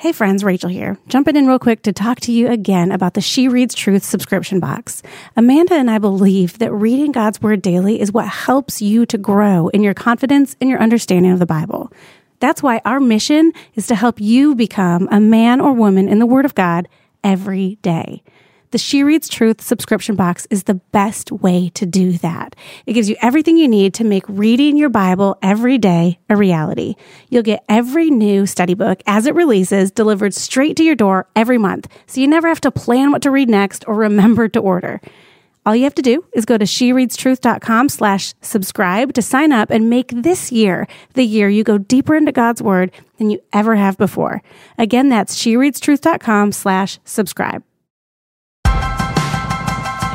Hey friends, Rachel here. Jumping in real quick to talk to you again about the She Reads Truth subscription box. Amanda and I believe that reading God's Word daily is what helps you to grow in your confidence and your understanding of the Bible. That's why our mission is to help you become a man or woman in the Word of God every day. The She Reads Truth subscription box is the best way to do that. It gives you everything you need to make reading your Bible every day a reality. You'll get every new study book as it releases delivered straight to your door every month, so you never have to plan what to read next or remember to order. All you have to do is go to shereadstruth.com slash subscribe to sign up and make this year the year you go deeper into God's word than you ever have before. Again, that's shereadstruth.com slash subscribe.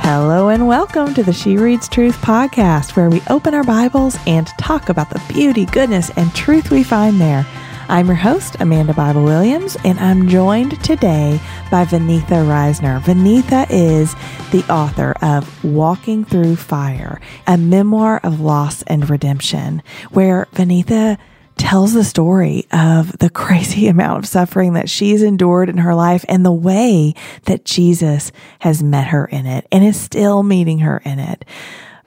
Hello and welcome to the She Reads Truth podcast, where we open our Bibles and talk about the beauty, goodness, and truth we find there. I'm your host, Amanda Bible Williams, and I'm joined today by Vaneetha Risner. Vaneetha is the author of Walking Through Fire, a memoir of loss and redemption, where Vaneetha tells the story of the crazy amount of suffering that she's endured in her life and the way that Jesus has met her in it and is still meeting her in it.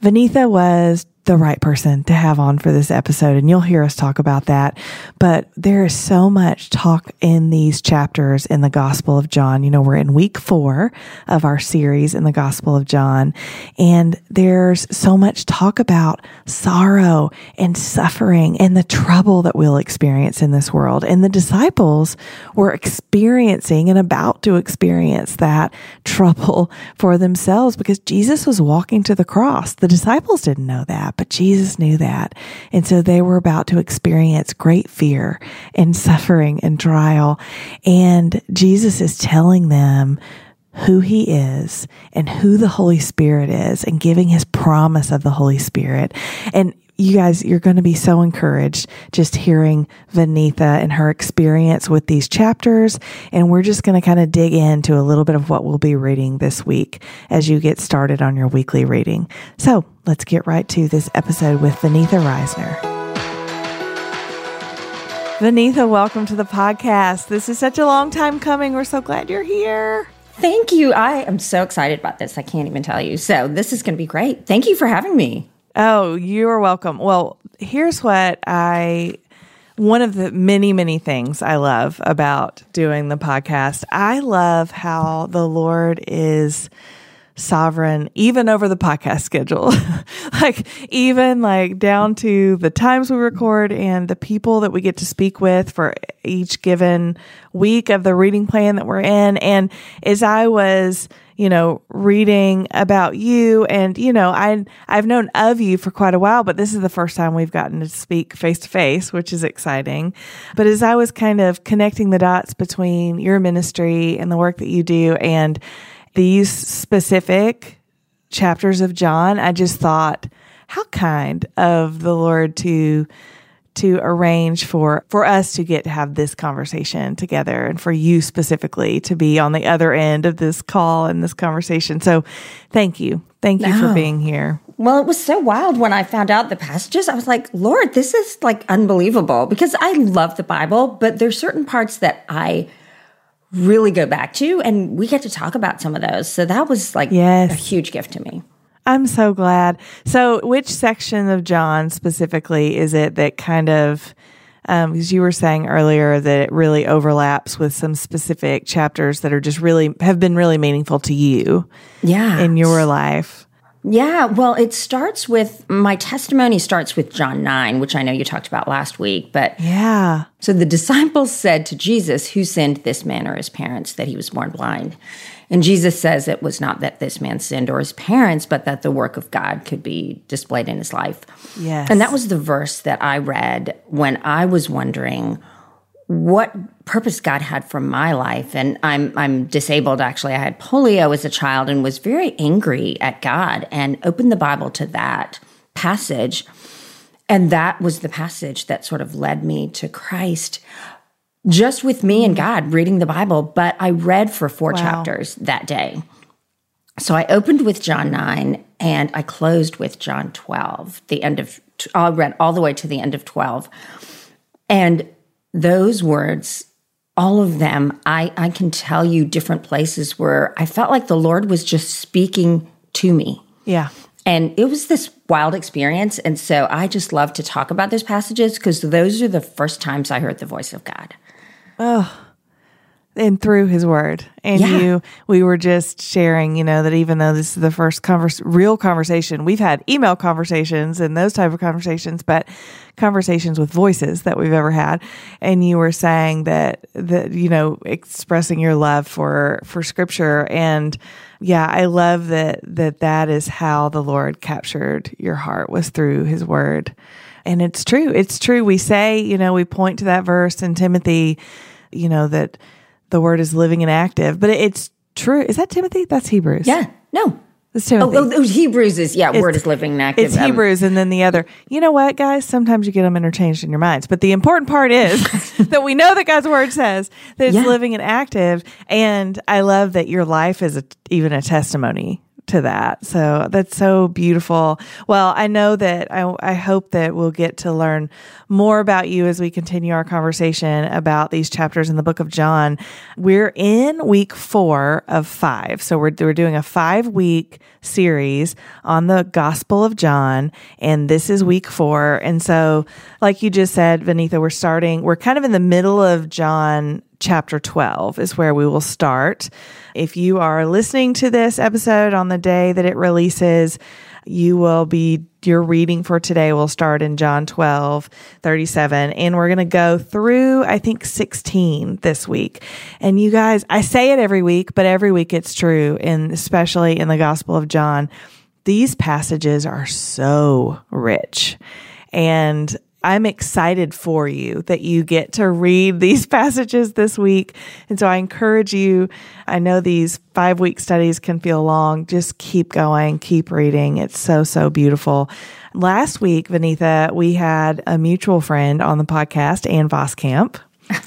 Vaneetha was the right person to have on for this episode. And you'll hear us talk about that. But there is so much talk in these chapters in the Gospel of John. You know, we're in week four of our series in the Gospel of John. And there's so much talk about sorrow and suffering and the trouble that we'll experience in this world. And the disciples were experiencing and about to experience that trouble for themselves because Jesus was walking to the cross. The disciples didn't know that but Jesus knew that. And so they were about to experience great fear and suffering and trial. And Jesus is telling them, who he is and who the Holy Spirit is and giving his promise of the Holy Spirit. And you guys, you're going to be so encouraged just hearing Vaneetha and her experience with these chapters. And we're just going to kind of dig into a little bit of what we'll be reading this week as you get started on your weekly reading. So let's get right to this episode with Vaneetha Risner. Vaneetha, welcome to the podcast. This is such a long time coming. We're so glad you're here. Thank you. I am so excited about this. I can't even tell you. So, this is going to be great. Thank you for having me. Oh, you're welcome. Well, here's what I one of the many, many things I love about doing the podcast. I love how the Lord is sovereign even over the podcast schedule. like even like down to the times we record and the people that we get to speak with for each given week of the reading plan that we're in. And as I was you know, reading about you and, you know, I, I've known of you for quite a while, but this is the first time we've gotten to speak face to face, which is exciting. But as I was kind of connecting the dots between your ministry and the work that you do and these specific chapters of John, I just thought, how kind of the Lord to to arrange for for us to get to have this conversation together and for you specifically to be on the other end of this call and this conversation. So thank you. Thank you no. for being here. Well, it was so wild when I found out the passages. I was like, Lord, this is like unbelievable because I love the Bible, but there's certain parts that I really go back to and we get to talk about some of those. So that was like yes. a huge gift to me. I'm so glad. So, which section of John specifically is it that kind of, um, because you were saying earlier that it really overlaps with some specific chapters that are just really have been really meaningful to you, yeah, in your life. Yeah, well, it starts with my testimony starts with John 9, which I know you talked about last week, but Yeah. So the disciples said to Jesus, "Who sinned this man or his parents that he was born blind?" And Jesus says it was not that this man sinned or his parents, but that the work of God could be displayed in his life. Yes. And that was the verse that I read when I was wondering what purpose God had for my life. And I'm I'm disabled actually. I had polio as a child and was very angry at God and opened the Bible to that passage. And that was the passage that sort of led me to Christ just with me and mm. God reading the Bible, but I read for four wow. chapters that day. So I opened with John 9 and I closed with John 12, the end of, I read all the way to the end of 12. And those words all of them, I, I can tell you different places where I felt like the Lord was just speaking to me. Yeah. And it was this wild experience. And so I just love to talk about those passages because those are the first times I heard the voice of God. And through his word. And Yeah. you we were just sharing you know that even though this is the first converse, real conversation we've had email conversations and those type of conversations but conversations with voices that we've ever had. And you were saying that that you know expressing your love for for scripture and yeah i love that that that is how the lord captured your heart was through his word and it's true it's true we say you know we point to that verse in timothy you know that the word is living and active, but it's true. Is that Timothy? That's Hebrews. Yeah. No. It's Oh, Timothy. oh, oh, Hebrews is, yeah, word is living and active. It's Um, Hebrews and then the other. You know what, guys? Sometimes you get them interchanged in your minds. But the important part is that we know that God's word says that it's Yeah. living and active. And I love that your life is a, even a testimony to that. So that's so beautiful. Well, I know that I, I hope that we'll get to learn more about you as we continue our conversation about these chapters in the book of John. We're in week four of five. So we're, we're doing a five week series on the Gospel of John, and this is week four. And so, like you just said, Vaneetha, we're starting, we're kind of in the middle of John chapter 12 is where we will start. If you are listening to this episode on the day that it releases, you will be your reading for today will start in John 12, 37. And we're going to go through, I think, 16 this week. And you guys, I say it every week, but every week it's true. And especially in the Gospel of John, these passages are so rich. And I'm excited for you that you get to read these passages this week. And so I encourage you. I know these five week studies can feel long. Just keep going, keep reading. It's so, so beautiful. Last week, Vaneetha, we had a mutual friend on the podcast, Ann Voskamp.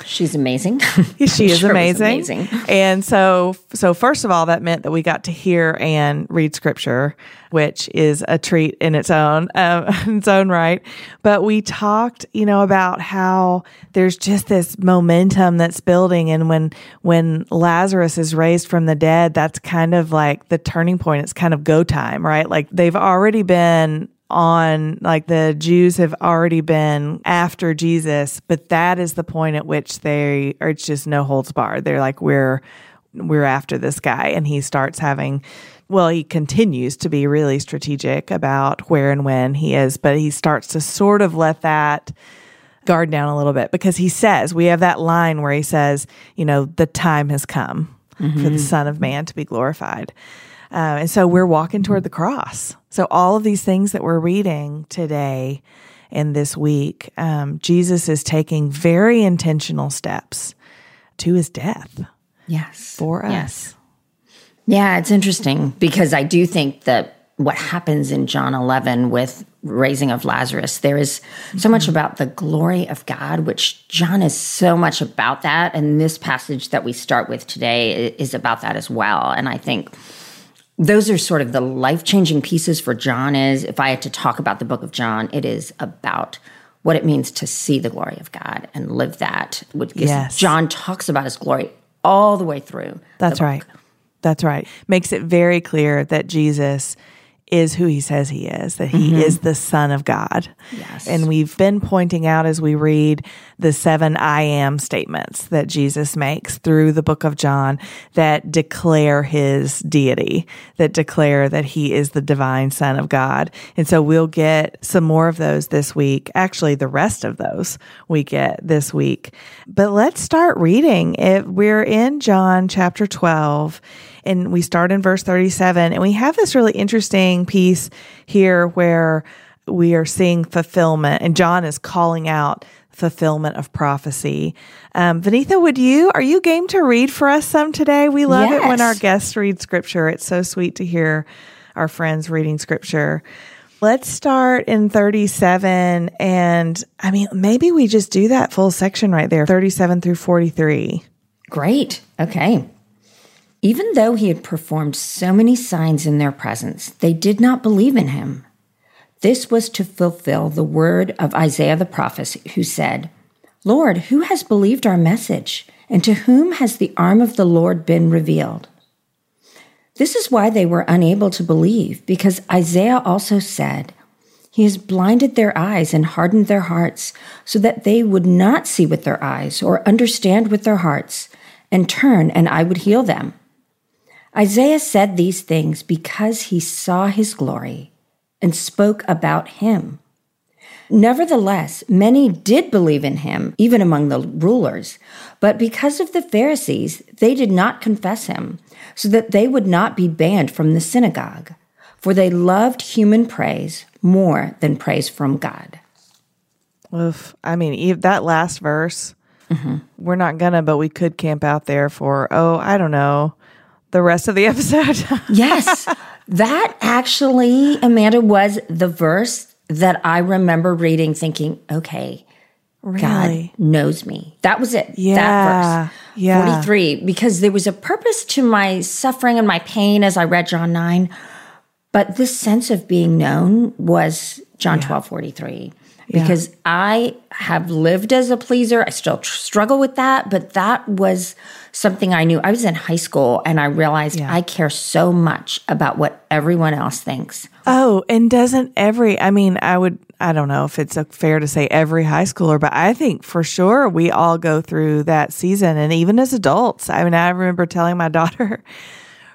She's amazing. She is Sure was amazing. And so, so first of all, that meant that we got to hear and read scripture, which is a treat in its own, uh, in its own right. But we talked, you know, about how there's just this momentum that's building. And when, when Lazarus is raised from the dead, that's kind of like the turning point. It's kind of go time, right? Like they've already been on like the Jews have already been after Jesus, but that is the point at which they are it's just no holds barred. They're like we're we're after this guy and he starts having well, he continues to be really strategic about where and when he is, but he starts to sort of let that guard down a little bit because he says, we have that line where he says, you know, the time has come for the Son of Man to be glorified. Uh, and so we're walking toward the cross. So all of these things that we're reading today and this week, um, Jesus is taking very intentional steps to his death yes. for us. Yes. Yeah, it's interesting because I do think that what happens in John 11 with raising of Lazarus, there is so much about the glory of God, which John is so much about that. And this passage that we start with today is about that as well. And I think those are sort of the life changing pieces for John is if I had to talk about the book of John, it is about what it means to see the glory of God and live that. Yes. John talks about his glory all the way through. That's right. That's right. Makes it very clear that Jesus is who he says he is, that he mm-hmm. is the Son of God. Yes. And we've been pointing out as we read the seven I am statements that Jesus makes through the book of John that declare his deity, that declare that he is the divine Son of God. And so we'll get some more of those this week. Actually, the rest of those we get this week. But let's start reading. If we're in John chapter 12 and we start in verse 37 and we have this really interesting piece here where we are seeing fulfillment and John is calling out fulfillment of prophecy. Um, Vaneetha, would you, are you game to read for us some today? We love it when our guests read scripture. It's so sweet to hear our friends reading scripture. Let's start in 37 and I mean, maybe we just do that full section right there, 37 through 43. Great. Okay. Even though he had performed so many signs in their presence, they did not believe in him. This was to fulfill the word of Isaiah the prophet, who said, Lord, who has believed our message? And to whom has the arm of the Lord been revealed? This is why they were unable to believe, because Isaiah also said, He has blinded their eyes and hardened their hearts, so that they would not see with their eyes or understand with their hearts, and turn, and I would heal them. Isaiah said these things because he saw his glory and spoke about him. Nevertheless, many did believe in him, even among the rulers. But because of the Pharisees, they did not confess him, so that they would not be banned from the synagogue. For they loved human praise more than praise from God. Oof. I mean, that last verse, mm-hmm. we're not gonna, but we could camp out there for, oh, I don't know, the rest of the episode. yes. That actually, Amanda, was the verse that I remember reading thinking, okay, really? God knows me. That was it. Yeah. That verse. Yeah. 43, because there was a purpose to my suffering and my pain as I read John 9. But this sense of being known was John yeah. 12, 43 because yeah. I have lived as a pleaser. I still tr- struggle with that, but that was something I knew. I was in high school and I realized yeah. I care so much about what everyone else thinks. Oh, and doesn't every, I mean, I would, I don't know if it's fair to say every high schooler, but I think for sure we all go through that season. And even as adults, I mean, I remember telling my daughter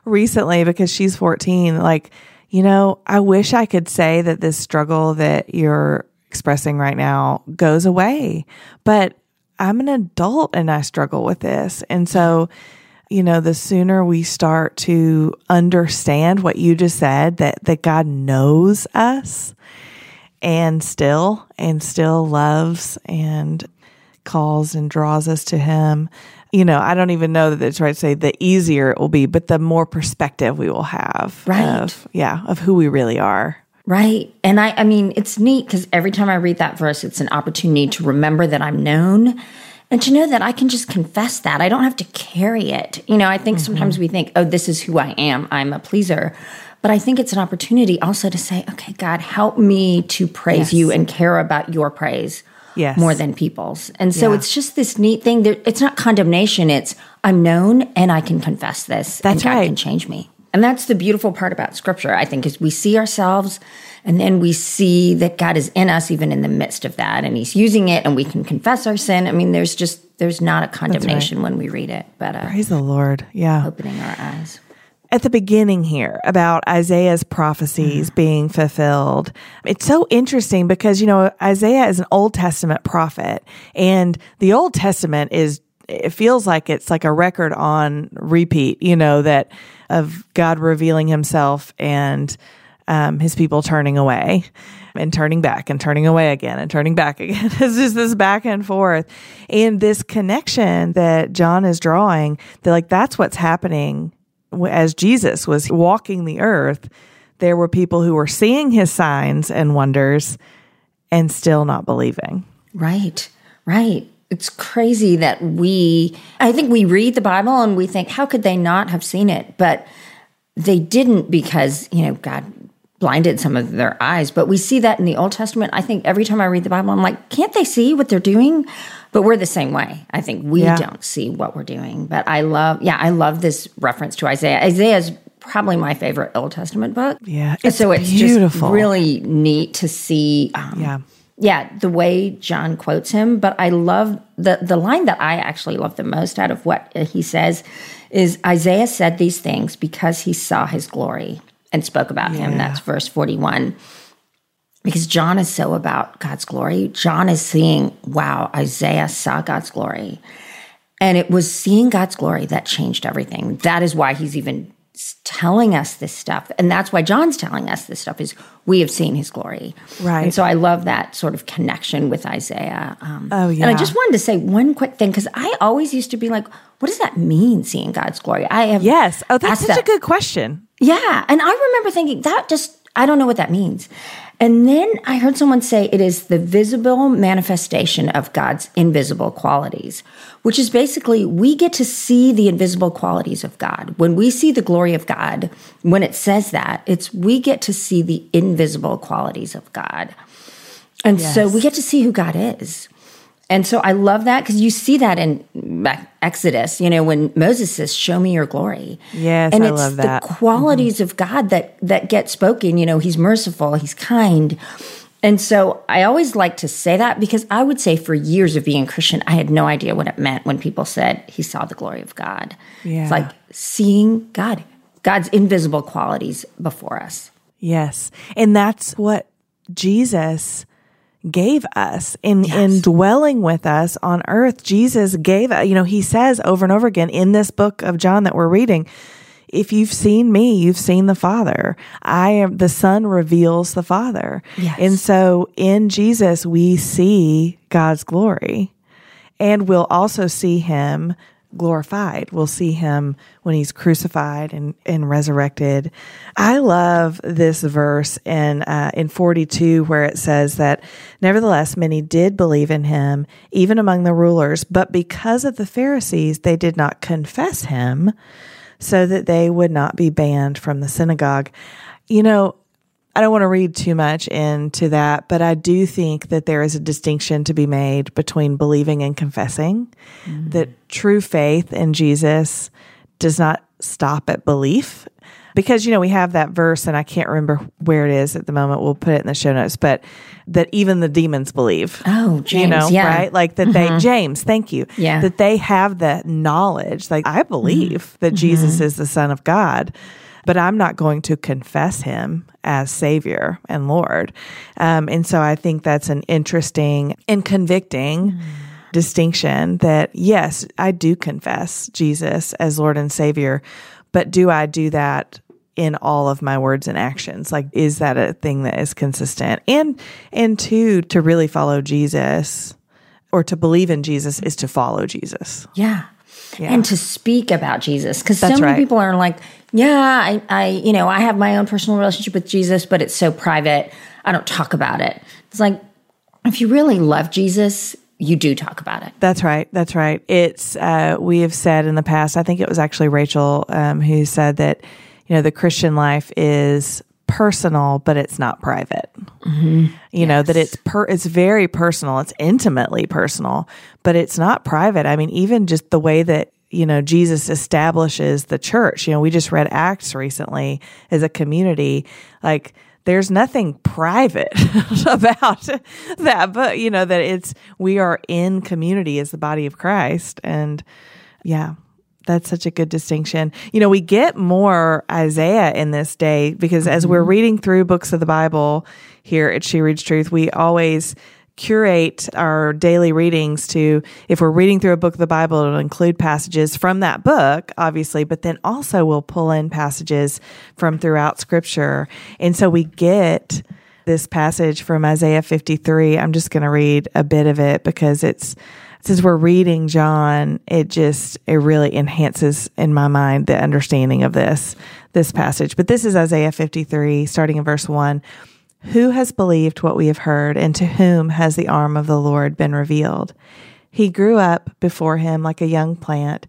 recently because she's 14, like, you know, I wish I could say that this struggle that you're expressing right now goes away. But I'm an adult and I struggle with this. And so, you know, the sooner we start to understand what you just said, that, that God knows us and still, and still loves and calls and draws us to Him. You know, I don't even know that it's right to say the easier it will be, but the more perspective we will have. Right. Of, yeah, of who we really are. Right. And I, I mean, it's neat because every time I read that verse, it's an opportunity to remember that I'm known and to know that I can just confess that. I don't have to carry it. You know, I think mm-hmm. sometimes we think, oh, this is who I am. I'm a pleaser. But I think it's an opportunity also to say, okay, God, help me to praise yes. you and care about your praise yes. more than people's. And so yeah. it's just this neat thing. There, it's not condemnation. It's I'm known and I can confess this. That's and God right. can change me. And that's the beautiful part about scripture, I think, is we see ourselves and then we see that God is in us even in the midst of that and he's using it and we can confess our sin. I mean, there's just there's not a condemnation right. when we read it, but uh, praise the Lord. Yeah. Opening our eyes. At the beginning here about Isaiah's prophecies mm. being fulfilled. It's so interesting because, you know, Isaiah is an Old Testament prophet and the Old Testament is it feels like it's like a record on repeat, you know, that of God revealing himself and um, his people turning away and turning back and turning away again and turning back again. it's just this back and forth. And this connection that John is drawing, that like that's what's happening as Jesus was walking the earth. There were people who were seeing his signs and wonders and still not believing. Right, right it's crazy that we i think we read the bible and we think how could they not have seen it but they didn't because you know god blinded some of their eyes but we see that in the old testament i think every time i read the bible i'm like can't they see what they're doing but we're the same way i think we yeah. don't see what we're doing but i love yeah i love this reference to isaiah isaiah is probably my favorite old testament book yeah it's so it's beautiful. just really neat to see um, yeah yeah, the way John quotes him, but I love the the line that I actually love the most out of what he says is Isaiah said these things because he saw his glory and spoke about yeah. him. That's verse 41. Because John is so about God's glory. John is seeing, wow, Isaiah saw God's glory. And it was seeing God's glory that changed everything. That is why he's even telling us this stuff. And that's why john's telling us this stuff is we have seen his glory. Right. and so i love that sort of connection with isaiah. Um, oh yeah and i just wanted to say one quick thing because i always used to be like what does that mean seeing god's glory? I have yes. Oh that's such that. a good question. Yeah. And i remember thinking that just i don't know what that means and then I heard someone say it is the visible manifestation of God's invisible qualities, which is basically we get to see the invisible qualities of God. When we see the glory of God, when it says that, it's we get to see the invisible qualities of God. And yes. so we get to see who God is. And so I love that because you see that in Exodus, you know, when Moses says, "Show me your glory." Yes, and I it's love that. the qualities mm-hmm. of God that that get spoken. You know, He's merciful, He's kind, and so I always like to say that because I would say for years of being Christian, I had no idea what it meant when people said He saw the glory of God. Yeah. It's like seeing God, God's invisible qualities before us. Yes, and that's what Jesus gave us in Yes. in dwelling with us on earth jesus gave you know he says over and over again in this book of john that we're reading if you've seen me you've seen the father i am the son reveals the father Yes. and so in jesus we see god's glory and we'll also see him glorified. We'll see him when he's crucified and, and resurrected. I love this verse in uh, in 42 where it says that nevertheless many did believe in him even among the rulers, but because of the Pharisees they did not confess him so that they would not be banned from the synagogue. You know, I don't want to read too much into that, but I do think that there is a distinction to be made between believing and confessing. Mm. That true faith in Jesus does not stop at belief. Because, you know, we have that verse, and I can't remember where it is at the moment. We'll put it in the show notes, but that even the demons believe. Oh, James, you know, yeah. right? Like that they, mm-hmm. James, thank you. Yeah. That they have that knowledge. Like, I mm-hmm. believe that mm-hmm. Jesus is the Son of God but I'm not going to confess him as Savior and Lord. Um, and so I think that's an interesting and convicting distinction that, yes, I do confess Jesus as Lord and Savior, but do I do that? in all of my words and actions like is that a thing that is consistent and and two to really follow jesus or to believe in jesus is to follow jesus Yeah. Yeah. And to speak about Jesus. Because so many right. people are like, yeah, I, I, you know, I have my own personal relationship with Jesus, but it's so private. I don't talk about it. It's like, if you really love Jesus, you do talk about it. That's right. That's right. It's uh, we have said in the past. I think it was actually Rachel um, who said that you know the Christian life is personal, but it's not private. You know that it's per it's very personal. It's intimately personal, but it's not private. I mean, even just the way that you know Jesus establishes the church. You know, we just read Acts recently as a community, like there's nothing private about that but you know that it's we are in community as the body of christ and yeah that's such a good distinction you know we get more isaiah in this day because as we're mm-hmm. reading through books of the bible here at she reads truth we always curate our daily readings to if we're reading through a book of the bible it'll include passages from that book obviously but then also we'll pull in passages from throughout scripture. And so we get this passage from isaiah 53 i'm just going to read a bit of it because it's since we're reading john it just it really enhances in my mind the understanding of this this passage. But this is isaiah 53 starting in verse 1 who has believed what we have heard, and to whom has the arm of the Lord been revealed? He grew up before him like a young plant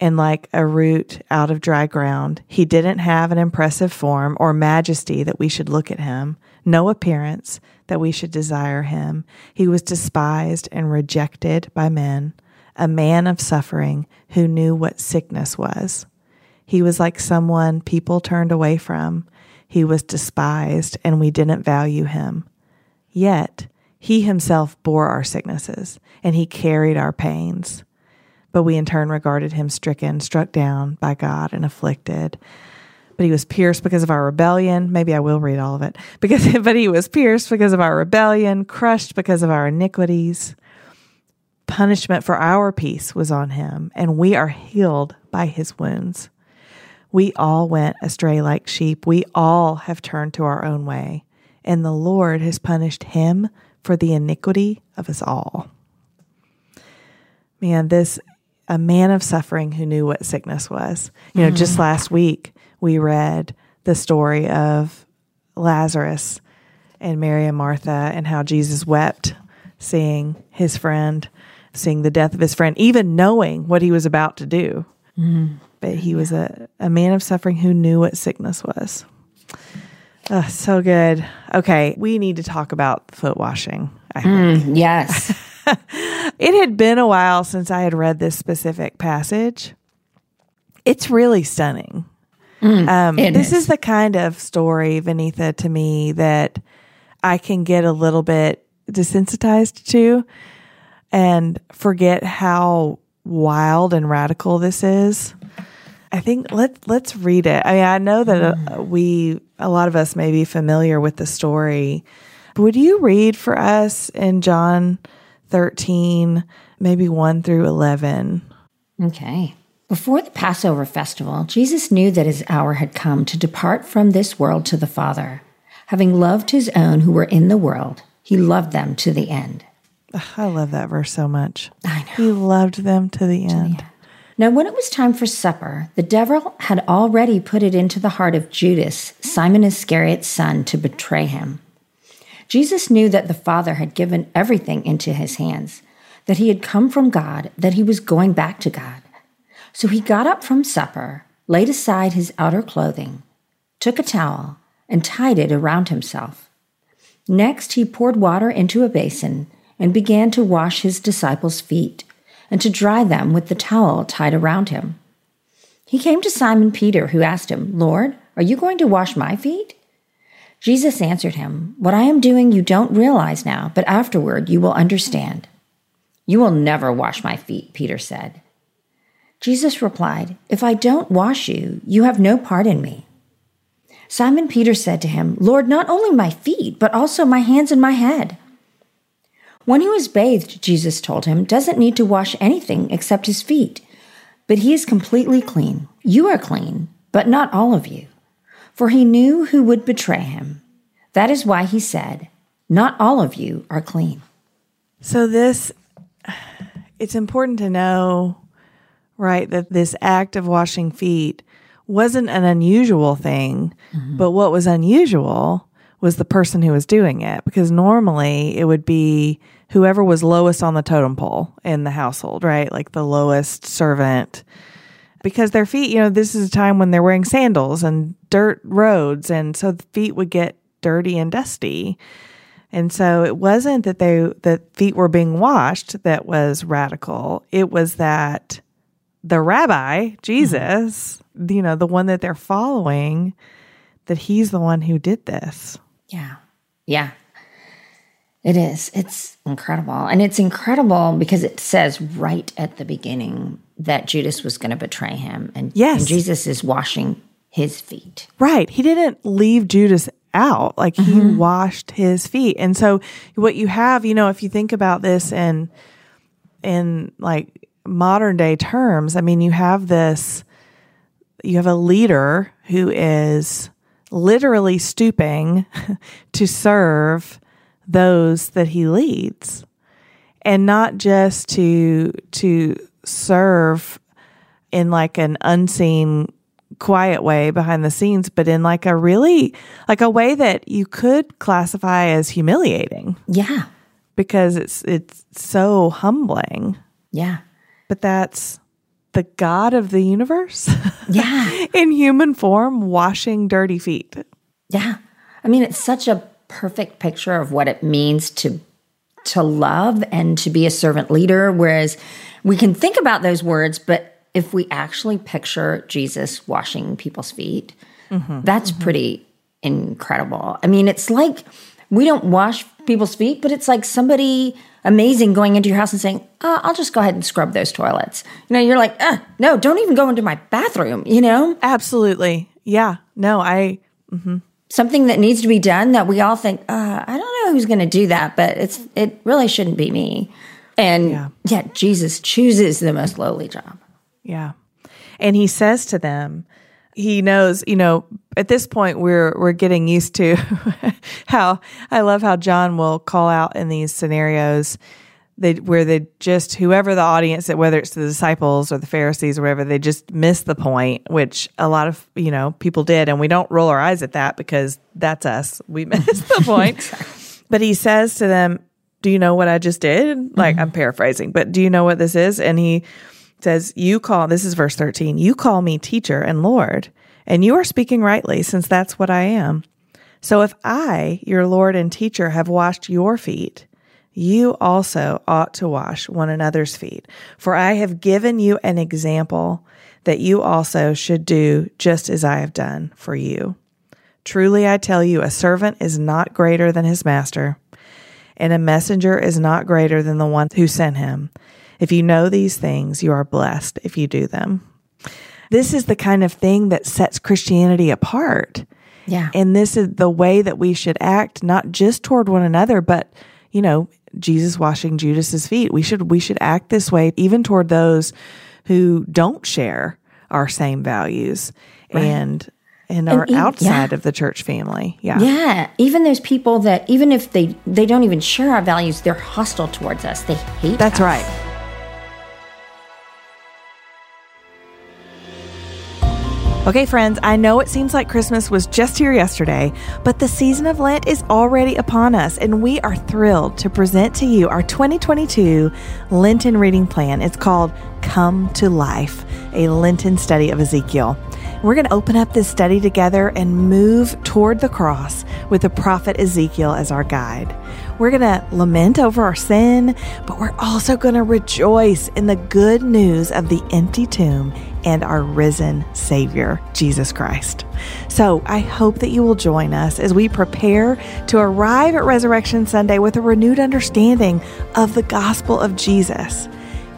and like a root out of dry ground. He didn't have an impressive form or majesty that we should look at him, no appearance that we should desire him. He was despised and rejected by men, a man of suffering who knew what sickness was. He was like someone people turned away from. He was despised, and we didn't value him. Yet he himself bore our sicknesses, and he carried our pains. But we in turn regarded him stricken, struck down by God, and afflicted. But he was pierced because of our rebellion. Maybe I will read all of it. Because but he was pierced because of our rebellion, crushed because of our iniquities. Punishment for our peace was on him, and we are healed by his wounds. We all went astray like sheep. We all have turned to our own way, and the Lord has punished him for the iniquity of us all. Man, this a man of suffering who knew what sickness was. You know, just mm-hmm. last week we read the story of Lazarus and Mary and Martha and how Jesus wept seeing his friend, seeing the death of his friend, even knowing what he was about to do mm-hmm. But he was a, a man of suffering who knew what sickness was. Ugh, so good. Okay, we need to talk about foot washing. I think. Yes. it had been a while since I had read this specific passage. It's really stunning. um, it this is. is the kind of story, Vaneetha, to me that I can get a little bit desensitized to and forget how wild and radical this is. I think let let's read it. I mean, I know that uh, we a lot of us may be familiar with the story. Would you read for us in John 13, maybe 1 through 11? Okay. Before the Passover festival, Jesus knew that his hour had come to depart from this world to the Father. Having loved his own who were in the world, he loved them to the end. I love that verse so much. I know. He loved them to the end. Now, when it was time for supper, the devil had already put it into the heart of Judas, Simon Iscariot's son, to betray him. Jesus knew that the Father had given everything into his hands, that he had come from God, that he was going back to God. So he got up from supper, laid aside his outer clothing, took a towel, and tied it around himself. Next, he poured water into a basin and began to wash his disciples' feet and to dry them with the towel tied around him. He came to Simon Peter, who asked him, Lord, are you going to wash my feet? Jesus answered him, What I am doing you don't realize now, but afterward you will understand. You will never wash my feet, Peter said. Jesus replied, If I don't wash you, you have no part in me. Simon Peter said to him, Lord, not only my feet, but also my hands and my head. When he was bathed, Jesus told him, doesn't need to wash anything except his feet, but he is completely clean. You are clean, but not all of you. For he knew who would betray him. That is why he said, Not all of you are clean. So this it's important to know right that this act of washing feet wasn't an unusual thing, mm-hmm. but what was unusual was the person who was doing it because normally it would be whoever was lowest on the totem pole in the household, right? Like the lowest servant because their feet, you know, this is a time when they're wearing sandals and dirt roads and so the feet would get dirty and dusty. And so it wasn't that they that feet were being washed that was radical. It was that the rabbi, Jesus, mm-hmm. you know, the one that they're following, that he's the one who did this. Yeah. Yeah. It is. It's incredible. And it's incredible because it says right at the beginning that Judas was going to betray him. And, Yes. and Jesus is washing his feet. Right. He didn't leave Judas out. Like he mm-hmm. washed his feet. And so what you have, you know, if you think about this in in like modern day terms, I mean, you have this you have a leader who is literally stooping to serve those that he leads and not just to to serve in like an unseen quiet way behind the scenes but in like a really like a way that you could classify as humiliating Yeah. because it's it's so humbling Yeah. but that's the god of the universe Yeah. in human form washing dirty feet Yeah. I mean, it's such a perfect picture of what it means to to love and to be a servant leader whereas we can think about those words but if we actually picture Jesus washing people's feet mm-hmm. that's mm-hmm. pretty incredible. I mean, it's like we don't wash people's feet, but it's like somebody amazing going into your house and saying, oh, "I'll just go ahead and scrub those toilets." You know, you're like, uh, "No, don't even go into my bathroom." You know, absolutely yeah no i something that needs to be done that we all think, uh, I don't know who's going to do that, but it's it really shouldn't be me. And Yeah. yeah. Jesus chooses the most lowly job. Yeah. And he says to them, he knows, you know, at this point we're we're getting used to how I love how John will call out in these scenarios they where they just whoever the audience that whether it's the disciples or the Pharisees or whatever, they just miss the point, which a lot of, you know, people did and we don't roll our eyes at that because that's us. We miss the point. But he says to them, Do you know what I just did? Like, mm-hmm. I'm paraphrasing, but do you know what this is? And he says, You call, this is verse 13, you call me teacher and Lord, and you are speaking rightly, since that's what I am. So if I, your Lord and teacher, have washed your feet, you also ought to wash one another's feet. For I have given you an example that you also should do just as I have done for you. Truly I tell you, a servant is not greater than his master, and a messenger is not greater than the one who sent him. If you know these things, you are blessed if you do them. This is the kind of thing that sets Christianity apart. Yeah. And this is the way that we should act, not just toward one another, but, you know, Jesus washing Judas's feet. We should, we should act this way even toward those who don't share our same values right. and, and, and are even, outside yeah. of the church family. Yeah. Yeah. Even those people that, even if they, they don't even share our values, they're hostile towards us. They hate That's us. right. Okay, friends, I know it seems like Christmas was just here yesterday, but the season of Lent is already upon us, and we are thrilled to present to you our 2022 Lenten reading plan. It's called Come to Life, a Lenten study of Ezekiel. We're going to open up this study together and move toward the cross with the prophet Ezekiel as our guide. We're going to lament over our sin, but we're also going to rejoice in the good news of the empty tomb and our risen Savior, Jesus Christ. So I hope that you will join us as we prepare to arrive at Resurrection Sunday with a renewed understanding of the gospel of Jesus.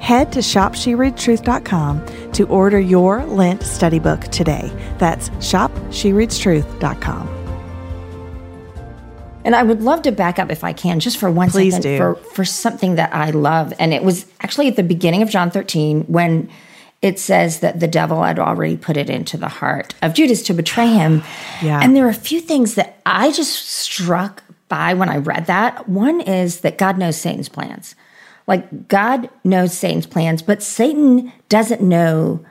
Head to shopshereadstruth.com to order your Lent study book today. That's shopshereadstruth.com. And I would love to back up if I can, just for one Please second, for for something that I love. And it was actually at the beginning of John 13 when it says that the devil had already put it into the heart of Judas to betray him. Yeah. And there are a few things that I just struck by when I read that. One is that God knows Satan's plans. Like God knows Satan's plans, but Satan doesn't know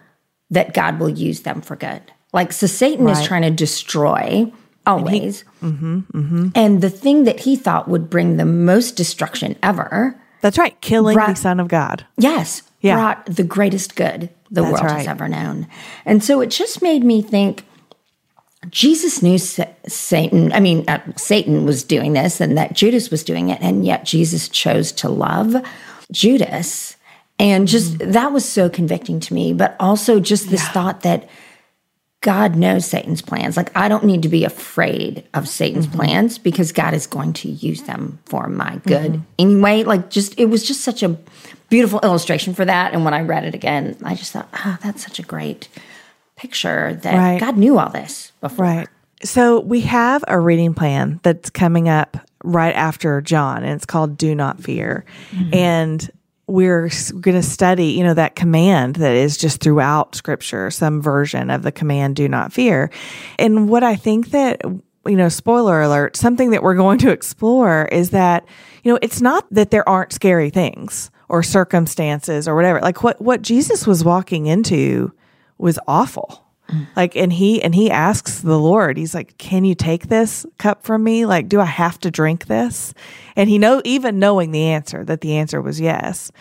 that God will use them for good. Like, so Satan Right. is trying to destroy always. Mm-hmm, mm-hmm. And the thing that he thought would bring the most destruction ever, That's right, killing Brought- the Son of God. yes, Yeah. brought the greatest good the That's world right. has ever known. And so it just made me think Jesus knew Satan, I mean, uh, Satan was doing this and that Judas was doing it. And yet Jesus chose to love Judas. And just mm. that was so convicting to me. But also just this thought that God knows Satan's plans. Like, I don't need to be afraid of Satan's mm-hmm. plans because God is going to use them for my good mm-hmm. anyway. Like, just, it was just such a beautiful illustration for that. And when I read it again, I just thought, oh, that's such a great picture that Right. God knew all this before. Right. So we have a reading plan that's coming up right after John, and it's called Do Not Fear. Mm-hmm. And we're going to study, you know, that command that is just throughout scripture, some version of the command, do not fear. And what I think that, you know, spoiler alert, something that we're going to explore is that, you know, it's not that there aren't scary things or circumstances or whatever. Like what, what Jesus was walking into was awful. Mm. Like, and he, and he asks the Lord, he's like, can you take this cup from me? Like, do I have to drink this? And he know, even knowing the answer, that the answer was yes.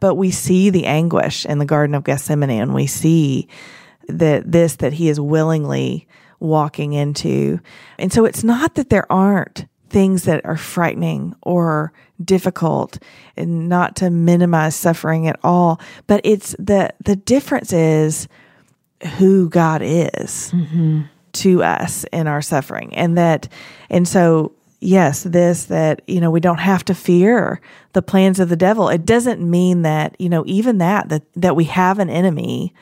But we see the anguish in the Garden of Gethsemane and we see that this, that he is willingly walking into. And so it's not that there aren't things that are frightening or difficult and not to minimize suffering at all, but it's the, the difference is, who God is to us in our suffering. And that, and so, yes, this, that, you know, we don't have to fear the plans of the devil. It doesn't mean that, you know, even that, that, that we have an enemy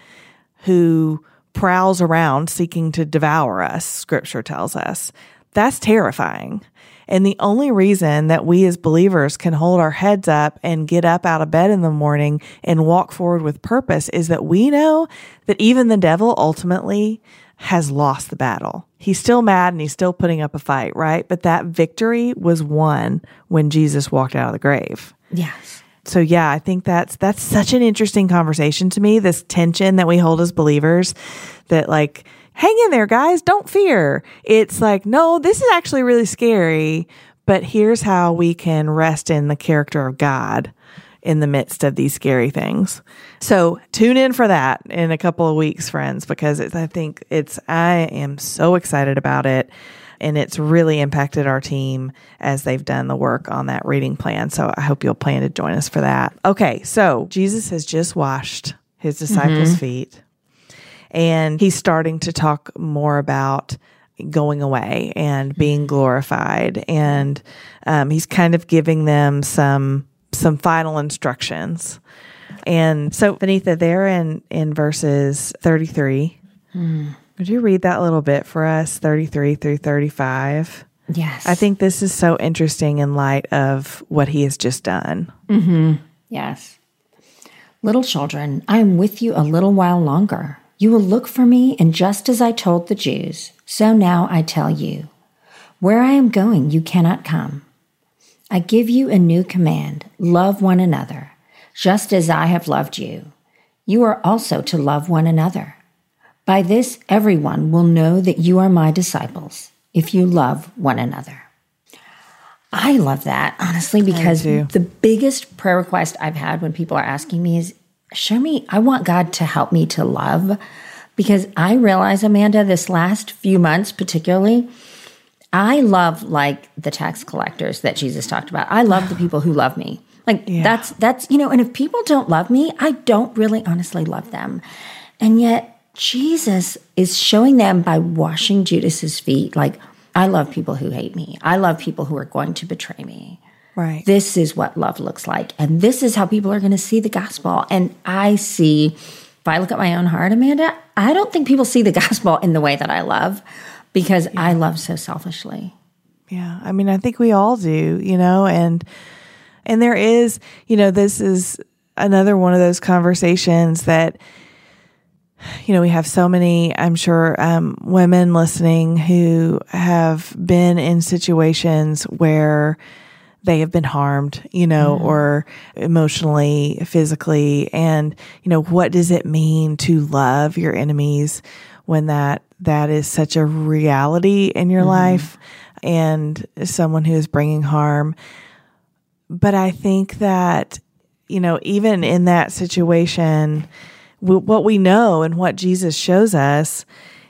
who prowls around seeking to devour us, scripture tells us. That's terrifying. And the only reason that we as believers can hold our heads up and get up out of bed in the morning and walk forward with purpose is that we know that even the devil ultimately has lost the battle. He's still mad and he's still putting up a fight, right? But that victory was won when Jesus walked out of the grave Yes. so yeah, I think that's that's such an interesting conversation to me. This tension that we hold as believers, that like, hang in there, guys, don't fear. It's like, no, this is actually really scary, but here's how we can rest in the character of God in the midst of these scary things. So tune in for that in a couple of weeks, friends, because it's, I think it's, I am so excited about it. And it's really impacted our team as they've done the work on that reading plan. So I hope you'll plan to join us for that. Okay. So Jesus has just washed his disciples' Mm-hmm. feet and he's starting to talk more about going away and being mm. glorified. And um, he's kind of giving them some some final instructions. And so Vaneetha there in in verses 33 mm. would you read that little bit for us? 33 through 35 Yes. I think this is so interesting in light of what he has just done. Mm-hmm. Yes. Little children, I am with you a little while longer. You will look for me, and just as I told the Jews, so now I tell you where I am going, you cannot come. I give you a new command love one another, just as I have loved you. You are also to love one another. By this, everyone will know that you are my disciples, if you love one another. I love that, honestly, because the biggest prayer request I've had when people are asking me is show me, I want God to help me to love. Because I realize, Amanda, this last few months, particularly, I love like the tax collectors that Jesus talked about. I love the people who love me. Like that's that's you know, and if people don't love me, I don't really honestly love them. And yet Jesus is showing them by washing Judas's feet like I love people who hate me. I love people who are going to betray me. Right This is what love looks like. And this is how people are going to see the gospel. And I see, if I look at my own heart, Amanda, I don't think people see the gospel in the way that I love because I love so selfishly. Yeah, I mean, I think we all do, you know, and and there is, you know, this is another one of those conversations that you know, we have so many, I'm sure, um, women listening who have been in situations where they have been harmed, you know, mm-hmm. or emotionally, physically. And, you know, what does it mean to love your enemies when that, that is such a reality in your mm-hmm. life and someone who is bringing harm? But I think that, you know, even in that situation, w- what we know and what Jesus shows us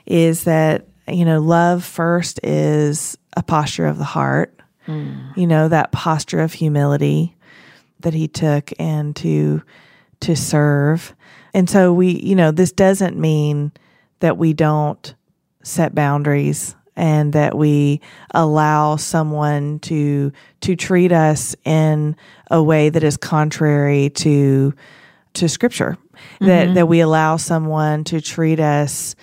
is that, you know, love first is a posture of the heart, you know, that posture of humility that he took and to, to serve. And so we, you know, this doesn't mean that we don't set boundaries and that we allow someone to to treat us in a way that is contrary to to scripture that mm-hmm. that we allow someone to treat us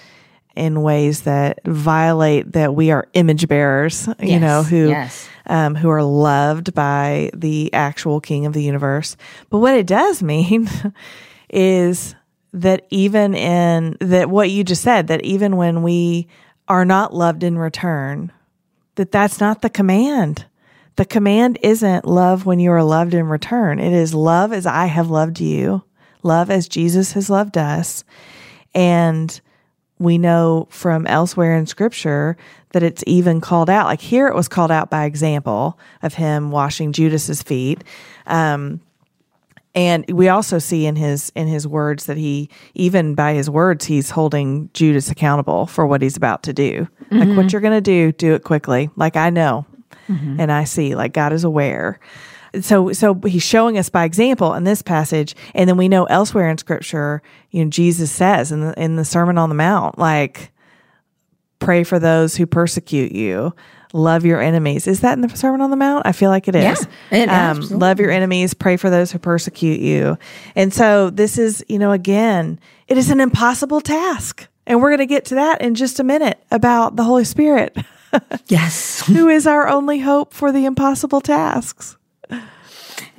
in ways that violate that we are image bearers you Yes, know who yes. um, who are loved by the actual king of the universe. But what it does mean is that even in that what you just said that even when we are not loved in return that that's not the command. The command isn't love when you are loved in return. It is love as i have loved you love as jesus has loved us and we know from elsewhere in scripture that it's even called out like here it was called out by example of him washing judas's feet um, and we also see in his in his words that he even by his words he's holding Judas accountable for what he's about to do. Like what you're going to do, do it quickly. Like I know and I see like God is aware. So so he's showing us by example in this passage and then we know elsewhere in scripture, you know Jesus says in the in the Sermon on the Mount like pray for those who persecute you. Love your enemies. Is that in the Sermon on the Mount? I feel like it is. Yeah, it- um, love your enemies, pray for those who persecute you. And so this is, you know, again, it is an impossible task. And we're going to get to that in just a minute about the Holy Spirit, Yes. who is our only hope for the impossible tasks.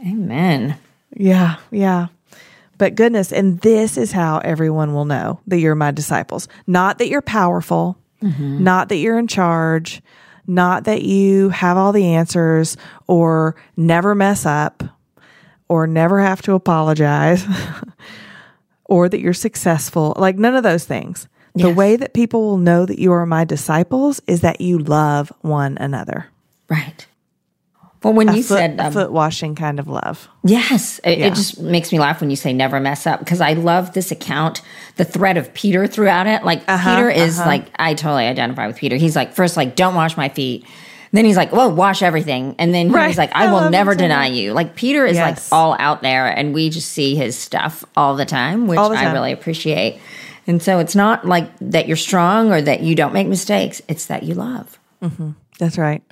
Amen. Yeah, yeah. But goodness, and this is how everyone will know that you're my disciples. Not that you're powerful, mm-hmm. not that you're in charge, not that you have all the answers or never mess up or never have to apologize or that you're successful. Like none of those things. The way that people will know that you are my disciples is that you love one another. Right. Well, when a you foot, said um, foot washing kind of love. Yes, it, Yeah. it just makes me laugh when you say never mess up because I love this account, the thread of Peter throughout it. Like Uh-huh, Peter is like, I totally identify with Peter. He's like, first, like, don't wash my feet. Then he's like, well, wash everything. And then Right. he's like, I I will never deny you. Like Peter is Yes. like all out there and we just see his stuff all the time, which the I really appreciate. And so it's not like that you're strong or that you don't make mistakes. It's that you love. That's right.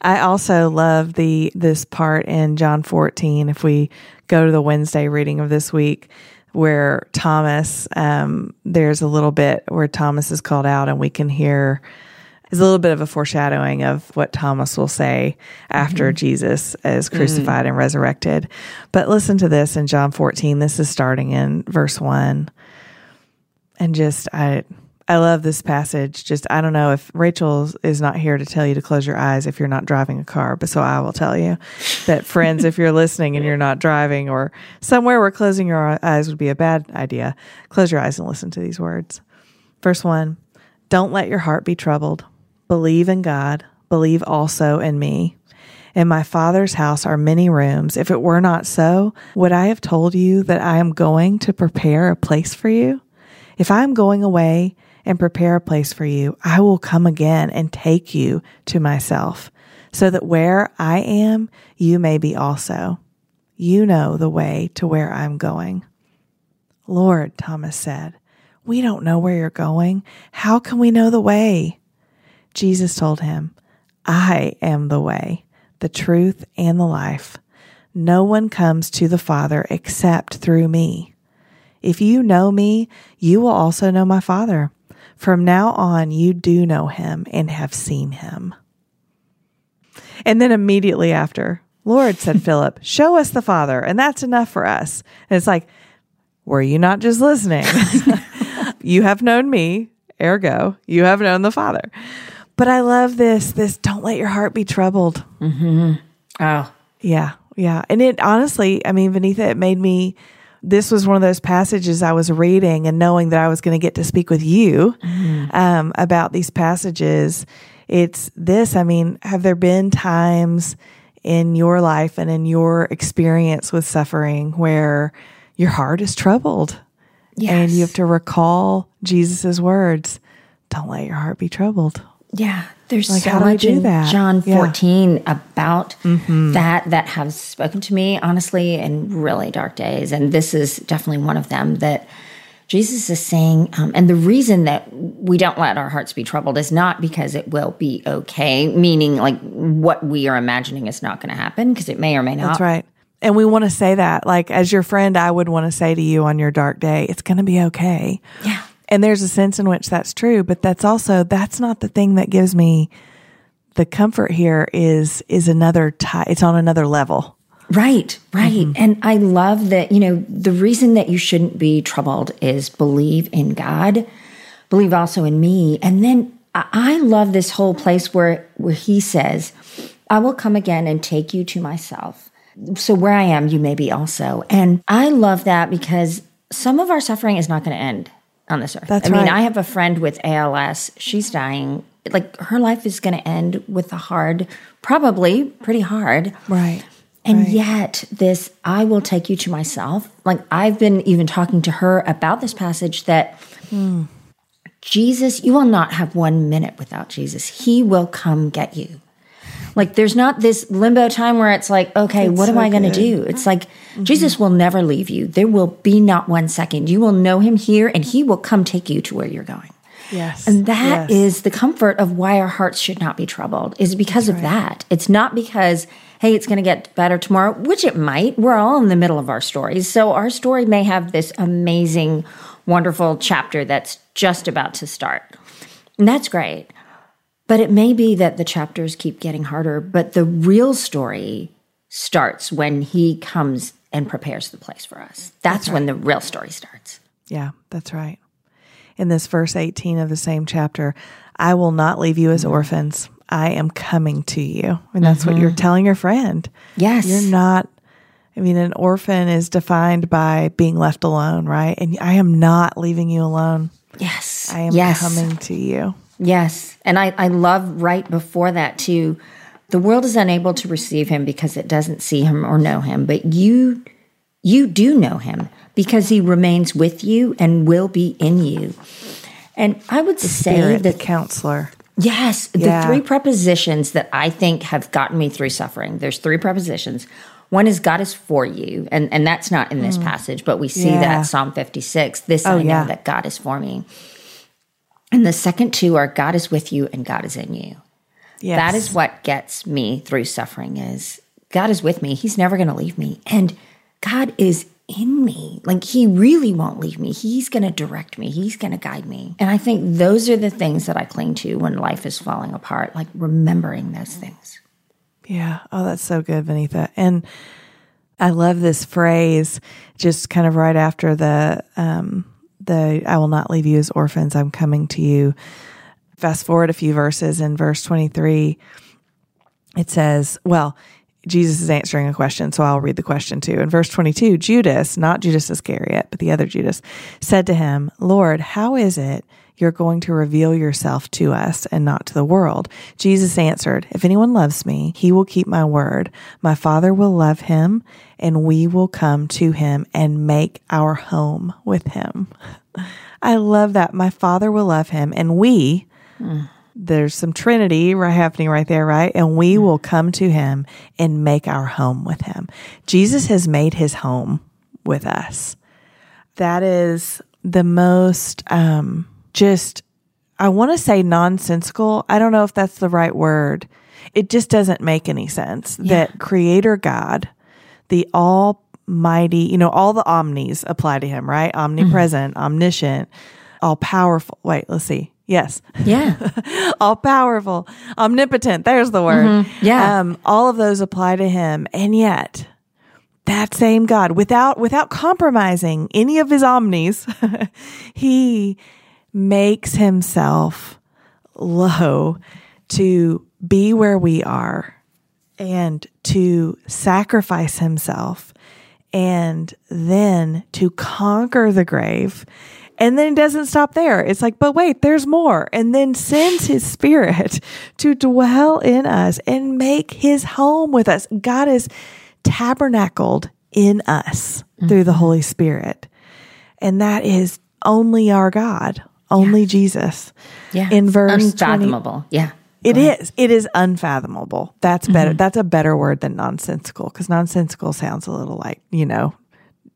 I also love the this part in John 14. If we go to the Wednesday reading of this week, where Thomas, um, there's a little bit where Thomas is called out, and we can hear is a little bit of a foreshadowing of what Thomas will say after Jesus is crucified and resurrected. But listen to this in John 14. This is starting in verse 1. And just I I love this passage. Just I don't know if Rachel is not here to tell you to close your eyes if you're not driving a car, but so I will tell you that friends, if you're listening and you're not driving or somewhere where closing your eyes would be a bad idea, close your eyes and listen to these words. Verse 1. Don't let your heart be troubled. Believe in God, believe also in me. In my Father's house are many rooms. If it were not so, would I have told you that I am going to prepare a place for you? If I am going away and prepare a place for you, I will come again and take you to myself, so that where I am, you may be also. You know the way to where I'm going. Lord, Thomas said, we don't know where you're going. How can we know the way? Jesus told him, I am the way, the truth, and the life. No one comes to the Father except through me. If you know me, you will also know my Father. From now on, you do know him and have seen him. And then immediately after, Lord, said Philip, show us the Father, and that's enough for us. And it's like, were you not just listening? you have known me, ergo, you have known the Father. But I love this, this don't let your heart be troubled. Mm-hmm. Oh, Yeah, yeah. And it honestly, I mean, Vaneetha, it made me. This was one of those passages I was reading and knowing that I was going to get to speak with you um, about these passages. It's this. I mean, have there been times in your life and in your experience with suffering where your heart is troubled and you have to recall Jesus' words? Don't let your heart be troubled. Yeah, there's Like, so how do we much in that? John Yeah. 14 about that that has spoken to me honestly in really dark days, and this is definitely one of them. That Jesus is saying, um, and the reason that we don't let our hearts be troubled is not because it will be okay, meaning like what we are imagining is not going to happen, because it may or may not. That's right. And we want to say that, like, as your friend, I would want to say to you on your dark day, it's going to be okay. Yeah. And there's a sense in which that's true, but that's also, that's not the thing that gives me the comfort here is, is another tie. It's on another level. Right, right. Mm-hmm. And I love that, you know, the reason that you shouldn't be troubled is believe in God, believe also in me. And then I I love this whole place where where he says, I will come again and take you to myself. So where I am, you may be also. And I love that because some of our suffering is not going to end on this earth. That's I mean, right. I have a friend with ALS. She's dying. Like her life is going to end with a hard, probably pretty hard. Right. And Right. yet, this I will take you to myself. Like I've been even talking to her about this passage that hmm. Jesus, you will not have one minute without Jesus. He will come get you. Like there's not this limbo time where it's like, okay, what am so I going to do? It's like mm-hmm. Jesus will never leave you. There will be not one second. You will know him here and he will come take you to where you're going. Yes. And that Yes. is the comfort of why our hearts should not be troubled, is because of that. It's not because, hey, it's going to get better tomorrow, which it might. We're all in the middle of our stories. So our story may have this amazing, wonderful chapter that's just about to start. And that's great. But it may be that the chapters keep getting harder, but the real story starts when he comes and prepares the place for us. That's, when the real story starts. Yeah, that's right. In this verse 18 of the same chapter, I will not leave you as mm-hmm. orphans. I am coming to you. And that's what you're mm-hmm. telling your friend. Yes. You're not, I mean, an orphan is defined by being left alone, right? And I am not leaving you alone. Yes. I am yes. coming to you. Yes. And I, I love right before that too. The world is unable to receive him because it doesn't see him or know him, but you you do know him because he remains with you and will be in you. And I would say Spirit, that the counselor. Yes, Yeah. the three prepositions that I think have gotten me through suffering. There's three prepositions. One is God is for you, and and that's not in this passage, but we see Mm. Yeah. that Psalm 56. This Oh, I know yeah. that God is for me. And the second two are God is with you and God is in you. Yes. That is what gets me through suffering is God is with me. He's never going to leave me. And God is in me. Like he really won't leave me. He's going to direct me. He's going to guide me. And I think those are the things that I cling to when life is falling apart, like remembering those things. Yeah. Oh, that's so good, Vaneetha. And I love this phrase just kind of right after the um the I will not leave you as orphans, I'm coming to you. Fast forward a few verses in verse 23 it says, well, Jesus is answering a question, so I'll read the question too. In verse 22, Judas, not Judas Iscariot, but the other Judas, said to him, Lord, how is it you're going to reveal yourself to us and not to the world? Jesus answered, If anyone loves me, he will keep my word. My Father will love him, and we will come to him and make our home with him. I love that. My Father will love him, and we, there's some Trinity right happening right there, right? And we will come to him and make our home with him. Jesus has made his home with us. That is the most um just I want to say nonsensical. I don't know if that's the right word. It just doesn't make any sense that creator God, the almighty, you know, all the omnis apply to him, right? Omnipresent, omniscient, all powerful. Wait, let's see. Yes Yeah. all powerful, omnipotent. There's the word. Mm-hmm. Yeah. Um, all of those apply to him. And yet that same God, without, without compromising any of his omnis, he makes himself low to be where we are and to sacrifice himself and then to conquer the grave. And then it doesn't stop there. It's like, but wait, there's more. And then sends his spirit to dwell in us and make his home with us. God is tabernacled in us through the mm-hmm. Holy Spirit. And that is only our God, only Jesus. Yeah. In verse 20 yeah. it is. It is unfathomable. That's better. That's a better word than nonsensical because nonsensical sounds a little like, you know,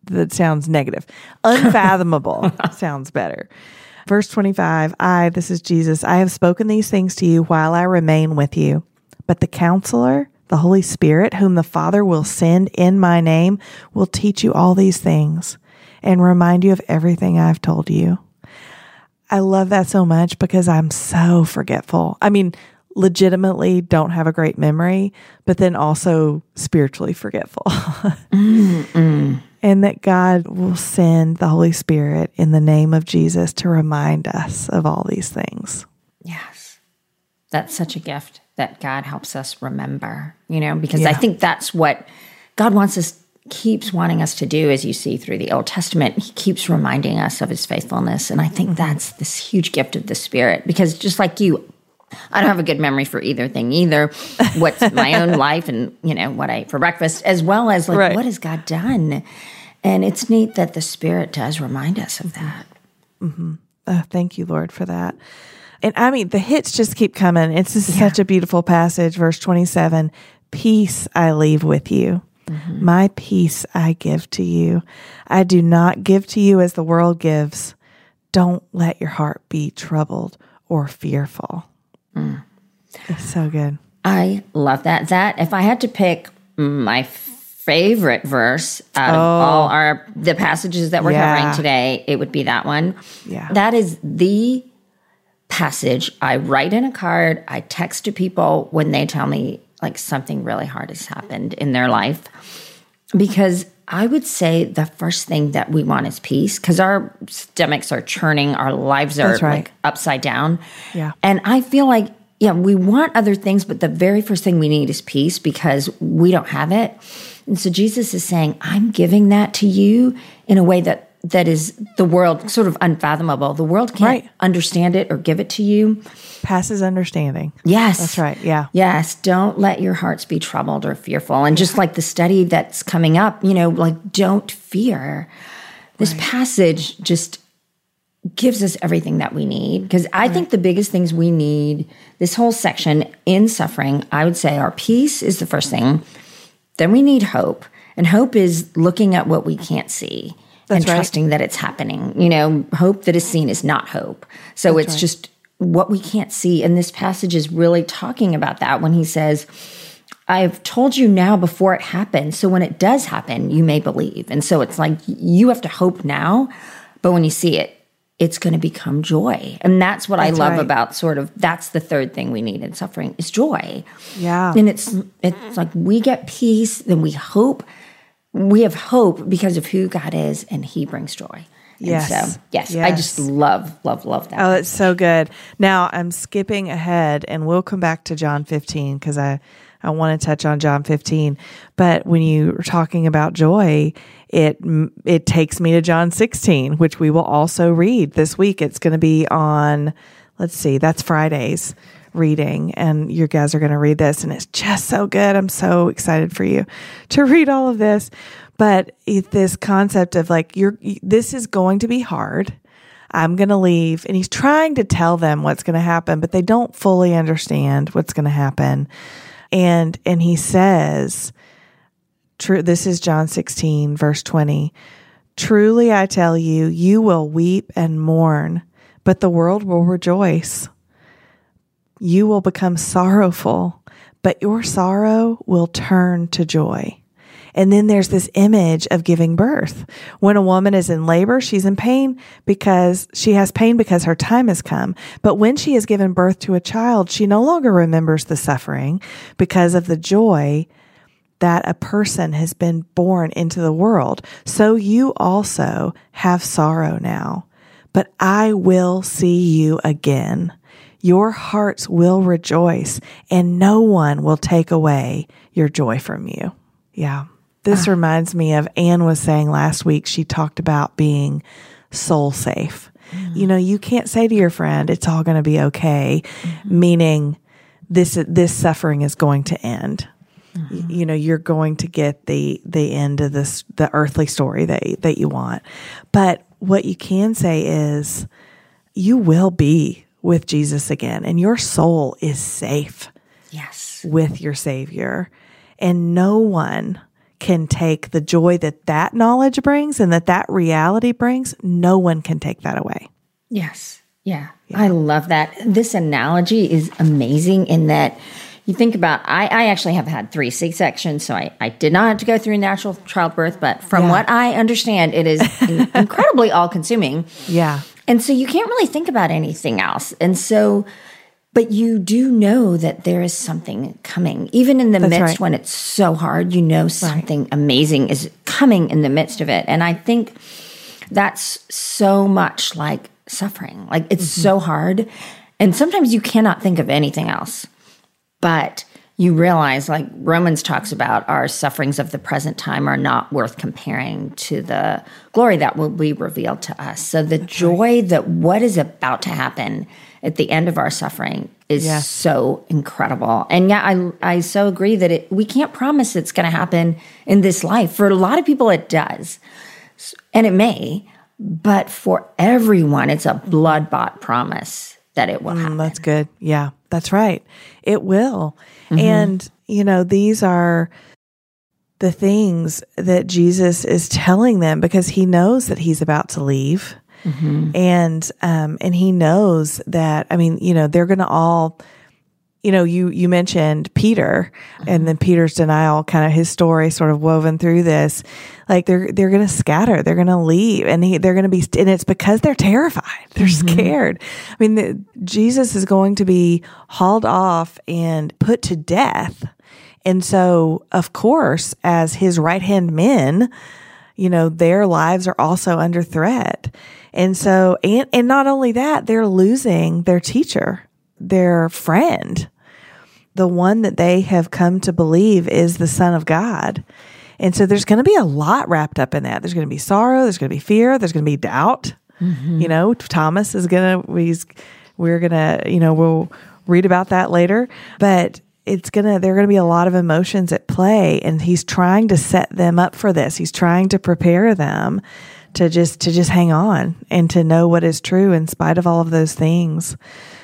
that sounds negative. Unfathomable sounds better. Verse 25 I, this is Jesus, I have spoken these things to you while I remain with you. But the counselor, the Holy Spirit, whom the Father will send in my name, will teach you all these things and remind you of everything I've told you. I love that so much because I'm so forgetful. I mean, legitimately don't have a great memory, but then also spiritually forgetful. And that God will send the Holy Spirit in the name of Jesus to remind us of all these things. Yes. That's such a gift that God helps us remember, you know, because I think that's what God wants us, keeps wanting us to do, as you see through the Old Testament. He keeps reminding us of his faithfulness. And I think mm-hmm. that's this huge gift of the Spirit, because just like you, I don't have a good memory for either thing either. What's my own life and, you know, what I ate for breakfast, as well as like, Right. what has God done? And it's neat that the Spirit does remind us of that. Mm-hmm. Mm-hmm. Oh, thank you, Lord, for that. And I mean, the hits just keep coming. It's just such a beautiful passage. Verse 27 Peace I leave with you. Mm-hmm. My peace I give to you. I do not give to you as the world gives. Don't let your heart be troubled or fearful. Mm. It's so good. I love that. That if I had to pick my favorite verse out of oh. all our the passages that we're Oh. Yeah. covering today, it would be that one. Yeah. That is the passage I write in a card, I text to people when they tell me like something really hard has happened in their life. Because I would say the first thing that we want is peace because our stomachs are churning, our lives are right. like upside down. Yeah. And I feel like, yeah, we want other things, but the very first thing we need is peace because we don't have it. And so Jesus is saying, I'm giving that to you in a way that that is the world sort of unfathomable. The world can't Right. understand it or give it to you. Passes understanding. Yes. That's right. Yeah. Yes, don't let your hearts be troubled or fearful. And just like the study that's coming up, you know, like don't fear. This passage just gives us everything that we need. Because I think the biggest things we need, this whole section in suffering, I would say our peace is the first thing. Then we need hope. And hope is looking at what we can't see That's and right. trusting that it's happening. You know, hope that is seen is not hope. So it's just what we can't see. And this passage is really talking about that when he says, I've told you now before it happens. So when it does happen, you may believe. And so it's like you have to hope now, but when you see it, it's going to become joy. And that's what That's I love right. about sort of that's the third thing we need in suffering is joy. Yeah. And it's it's like we get peace, then we hope. We have hope because of who God is and he brings joy. And Yes. so, yes, I just love, love, love that. Oh, that's so good. Now I'm skipping ahead and we'll come back to John 15 because I, I want to touch on John 15. But when you were talking about joy, it, it takes me to John 16, which we will also read this week. It's going to be on, let's see, that's Friday's reading and you guys are going to read this and it's just so good. I'm so excited for you to read all of this. But this concept of like, you're, this is going to be hard. I'm going to leave. And he's trying to tell them what's going to happen, but they don't fully understand what's going to happen. And, and he says, true, this is John 16, verse 20. Truly I tell you, you will weep and mourn, but the world will rejoice. You will become sorrowful, but your sorrow will turn to joy. And then there's this image of giving birth. When a woman is in labor, she's in pain because she has pain because her time has come. But when she has given birth to a child, she no longer remembers the suffering because of the joy that a person has been born into the world. So you also have sorrow now, but I will see you again. Your hearts will rejoice and no one will take away your joy from you. Yeah. This ah. reminds me of Anne was saying last week, she talked about being soul safe. Mm. You know, you can't say to your friend, it's all going to be okay, mm-hmm. meaning this, this suffering is going to end. Y- mm-hmm. You know, you're going to get the, the end of this, the earthly story that, that you want. But what you can say is you will be with Jesus again and your soul is safe yes. with your Savior. And no one can take the joy that that knowledge brings and that that reality brings. No one can take that away. Yes. Yeah. I love that. This analogy is amazing in that you think about I, I actually have had three C sections, so I, I did not have to go through natural childbirth, but from Yeah. what I understand, it is in- incredibly all consuming. Yeah. And so you can't really think about anything else. And so, but you do know that there is something coming. Even in the midst right. when it's so hard, you know something amazing is coming in the midst of it. And I think that's so much like suffering. Like it's mm-hmm. so hard. And sometimes you cannot think of anything else. But you realize, like Romans talks about, our sufferings of the present time are not worth comparing to the glory that will be revealed to us. So the joy that what is about to happen at the end of our suffering is Yes. so incredible. And yeah, I I so agree that it we can't promise it's going to happen in this life. For a lot of people, it does, and it may. But for everyone, it's a blood bought promise that it will happen. Mm, That's good. Yeah, that's right. It will. And, you know, these are the things that Jesus is telling them because he knows that he's about to leave. And um and he knows that I mean, you know, they're going to all you know, you you mentioned Peter and then Peter's denial, kind of his story sort of woven through this. Like they're they're going to scatter, they're going to leave, and he, they're going to be, and it's because they're terrified, they're mm-hmm. scared. I mean, the, Jesus is going to be hauled off and put to death, and so of course, as his right hand men, you know, their lives are also under threat. And so, and, and not only that, they're losing their teacher, their friend, the one that they have come to believe is the son of God. And so there's going to be a lot wrapped up in that. There's going to be sorrow, there's going to be fear, there's going to be doubt. Mm-hmm. You know, Thomas is going to, he's, we're going to, you know, we'll read about that later, but it's going to, there are going to be a lot of emotions at play. And he's trying to set them up for this. He's trying to prepare them to just, to just hang on and to know what is true in spite of all of those things.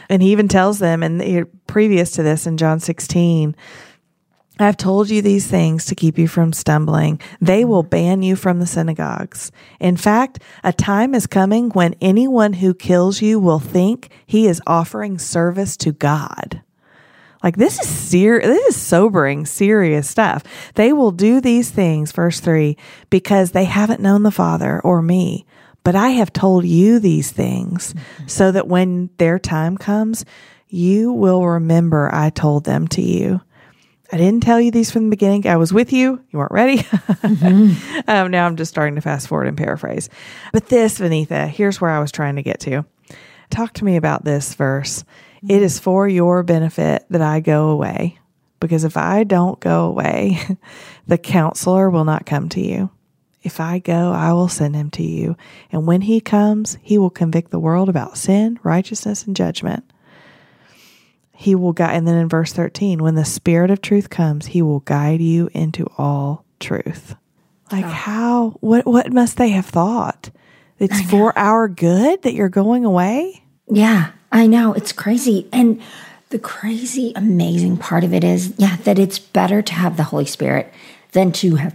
And he even tells them, and previous to this in John 16, I've told you these things to keep you from stumbling. They will ban you from the synagogues. In fact, a time is coming when anyone who kills you will think he is offering service to God. Like this is ser- this is sobering, serious stuff. They will do these things, verse 3, because they haven't known the Father or me. But I have told you these things mm-hmm. so that when their time comes, you will remember I told them to you. I didn't tell you these from the beginning. I was with you. You weren't ready. Mm-hmm. um, now I'm just starting to fast forward and paraphrase. But this, Vaneetha, here's where I was trying to get to. Talk to me about this verse. It mm-hmm. is for your benefit that I go away, because if I don't go away, the counselor will not come to you. If I go, I will send him to you. And when he comes, he will convict the world about sin, righteousness, and judgment. He will guide, and then in verse 13, when the Spirit of truth comes, he will guide you into all truth. Like, oh. how, what, what must they have thought? It's for our good that you're going away? Yeah, I know. It's crazy. And the crazy, amazing part of it is, yeah, that it's better to have the Holy Spirit than to have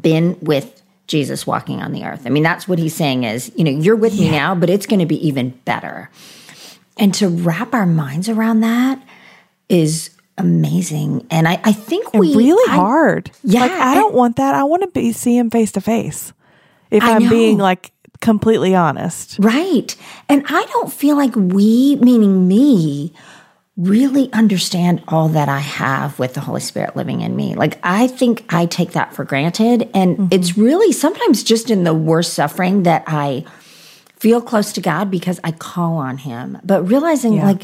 been with Jesus walking on the earth. I mean, that's what he's saying is, you know, you're with yeah. me now, but it's going to be even better. And to wrap our minds around that is amazing. And I, I think and we really I, hard. Yeah. Like I don't want that. I want to be see him face to face. If I I'm know. being like completely honest. Right. And I don't feel like we, meaning me, really understand all that I have with the Holy Spirit living in me. Like, I think I take that for granted. And mm-hmm. it's really sometimes just in the worst suffering that I feel close to God because I call on Him. But realizing, yeah. like,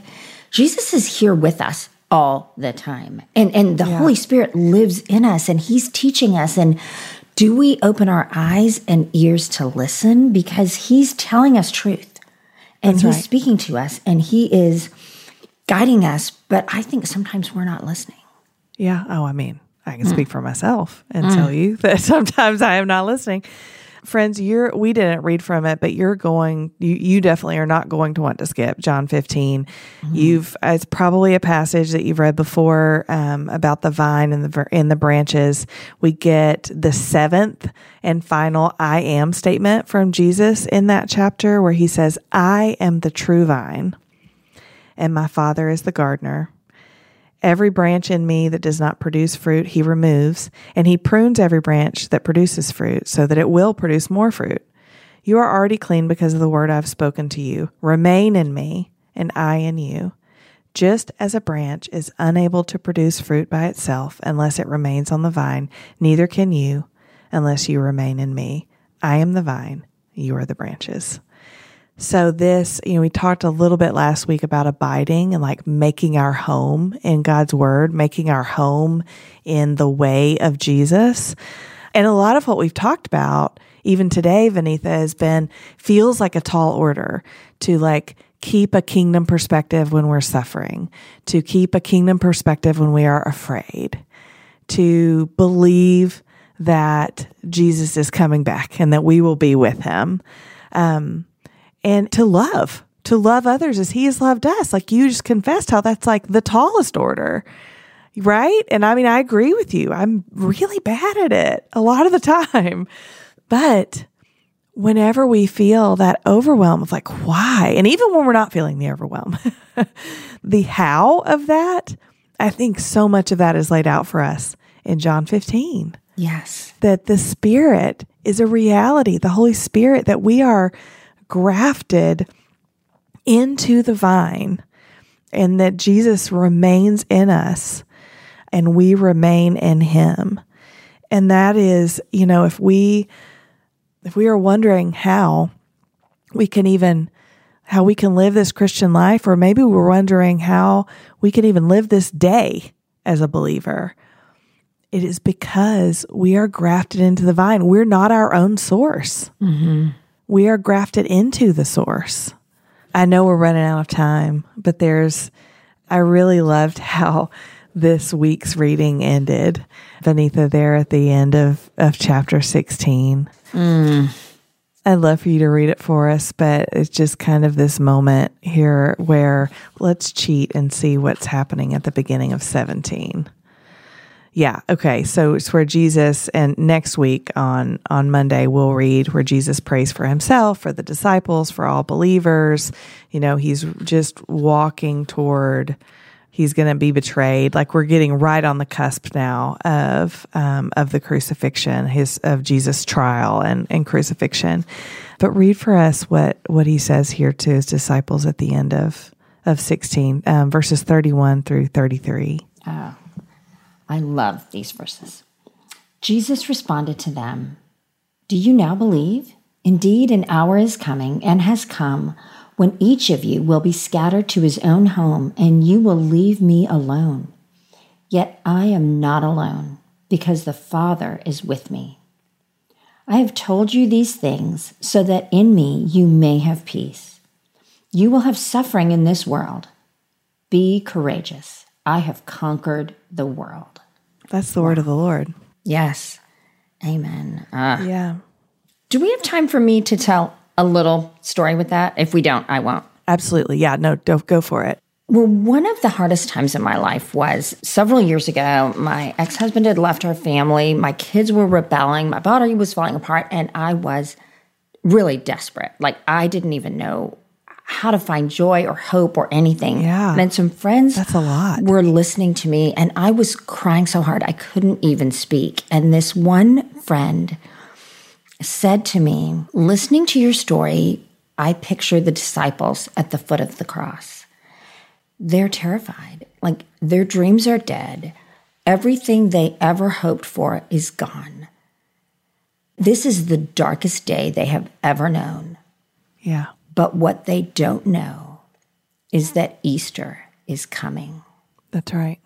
Jesus is here with us all the time. And, and the yeah. Holy Spirit lives in us and He's teaching us. And do we open our eyes and ears to listen? Because He's telling us truth and That's He's right. speaking to us and He is guiding us, but I think sometimes we're not listening. Yeah. Oh, I mean, I can mm. speak for myself and mm. tell you that sometimes I am not listening. Friends, you're we didn't read from it, but you're going you you definitely are not going to want to skip John 15. Mm-hmm. You've it's probably a passage that you've read before um, about the vine and the in the branches. We get the seventh and final I am statement from Jesus in that chapter where he says, "I am the true vine." And my Father is the gardener. Every branch in me that does not produce fruit, he removes, and he prunes every branch that produces fruit so that it will produce more fruit. You are already clean because of the word I've spoken to you. Remain in me, and I in you. Just as a branch is unable to produce fruit by itself unless it remains on the vine, neither can you unless you remain in me. I am the vine, you are the branches. So, this, you know, we talked a little bit last week about abiding and like making our home in God's word, making our home in the way of Jesus. And a lot of what we've talked about, even today, Vaneetha, has been feels like a tall order to like keep a kingdom perspective when we're suffering, to keep a kingdom perspective when we are afraid, to believe that Jesus is coming back and that we will be with him. Um, and to love, to love others as he has loved us. Like you just confessed how that's like the tallest order. Right. And I mean, I agree with you. I'm really bad at it a lot of the time. But whenever we feel that overwhelm of like, why? And even when we're not feeling the overwhelm, the how of that, I think so much of that is laid out for us in John 15. Yes. That the Spirit is a reality, the Holy Spirit, that we are grafted into the vine and that Jesus remains in us and we remain in him. And that is, you know, if we if we are wondering how we can even how we can live this Christian life or maybe we're wondering how we can even live this day as a believer. it is because we are grafted into the vine. We're not our own source. Mm-hmm. We are grafted into the source. I know we're running out of time, but there's, I really loved how this week's reading ended. Vaneetha, there at the end of, of chapter 16. Mm. I'd love for you to read it for us, but it's just kind of this moment here where let's cheat and see what's happening at the beginning of 17. Yeah, okay. So it's where Jesus and next week on on Monday we'll read where Jesus prays for himself, for the disciples, for all believers. You know, he's just walking toward he's going to be betrayed. Like we're getting right on the cusp now of um, of the crucifixion, his of Jesus' trial and and crucifixion. But read for us what what he says here to his disciples at the end of of sixteen, um, verses thirty one through thirty three. Oh, I love these verses. Jesus responded to them Do you now believe? Indeed, an hour is coming and has come when each of you will be scattered to his own home, and you will leave me alone. Yet I am not alone, because the Father is with me. I have told you these things so that in me you may have peace. You will have suffering in this world. Be courageous. I have conquered the world. That's the word of the Lord. Yes. Amen. Uh, Yeah. do we have time for me to tell a little story with that? If we don't, I won't. Absolutely. Yeah. No, don't go for it. Well, one of the hardest times in my life was several years ago. My ex husband had left our family. My kids were rebelling. My body was falling apart. And I was really desperate. Like, I didn't even know how to find joy or hope or anything. Yeah. And some friends That's a lot. were listening to me, and I was crying so hard I couldn't even speak. And this one friend said to me, Listening to your story, I picture the disciples at the foot of the cross. They're terrified. Like their dreams are dead. Everything they ever hoped for is gone. This is the darkest day they have ever known. Yeah. But what they don't know is that Easter is coming. That's right.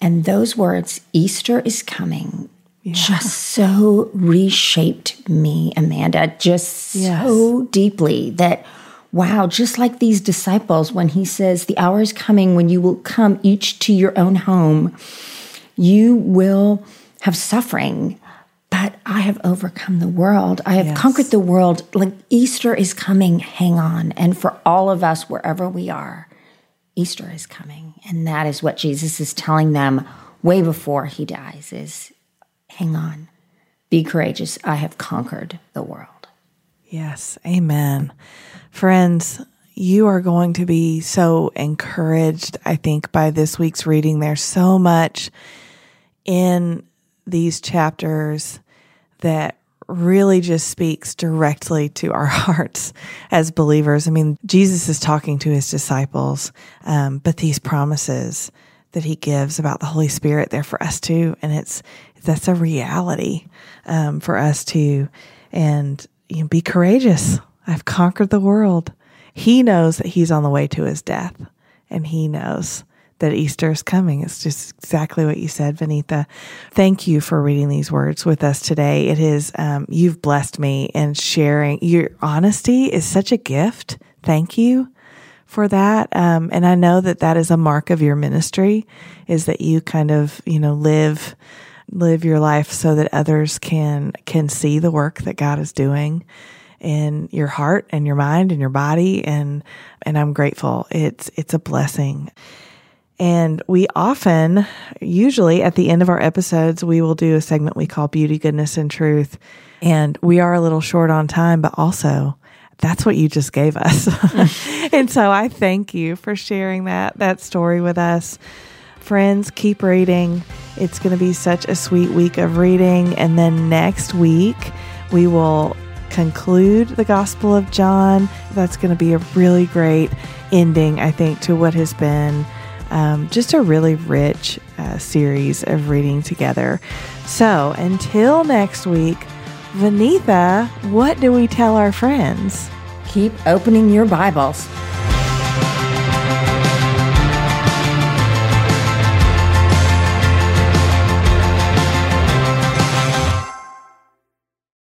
And those words, Easter is coming, just so reshaped me, Amanda, just Yes. so deeply that, wow, just like these disciples, when he says, The hour is coming when you will come each to your own home, you will have suffering. But I have overcome the world. I have Yes. conquered the world. Like Easter is coming. Hang on. And for all of us, wherever we are, Easter is coming. And that is what Jesus is telling them way before he dies is hang on. Be courageous. I have conquered the world. Yes. Amen. Friends, you are going to be so encouraged, I think, by this week's reading. There's so much in these chapters that really just speaks directly to our hearts as believers. I mean, Jesus is talking to his disciples, um, but these promises that he gives about the Holy Spirit, they're for us too. And it's, that's a reality, um, for us too. And you know, be courageous. I've conquered the world. He knows that he's on the way to his death and he knows that Easter is coming. It's just exactly what you said, Vaneetha. Thank you for reading these words with us today. It is, um, you've blessed me and sharing your honesty is such a gift. Thank you for that. Um, and I know that that is a mark of your ministry is that you kind of, you know, live, live your life so that others can, can see the work that God is doing in your heart and your mind and your body. And, and I'm grateful. It's, it's a blessing. And we often, usually at the end of our episodes, we will do a segment we call Beauty, Goodness, and Truth. And we are a little short on time, but also that's what you just gave us. and so I thank you for sharing that, that story with us. Friends, keep reading. It's going to be such a sweet week of reading. And then next week, we will conclude the Gospel of John. That's going to be a really great ending, I think, to what has been um, just a really rich uh, series of reading together. So until next week, Vaneetha, what do we tell our friends? Keep opening your Bibles.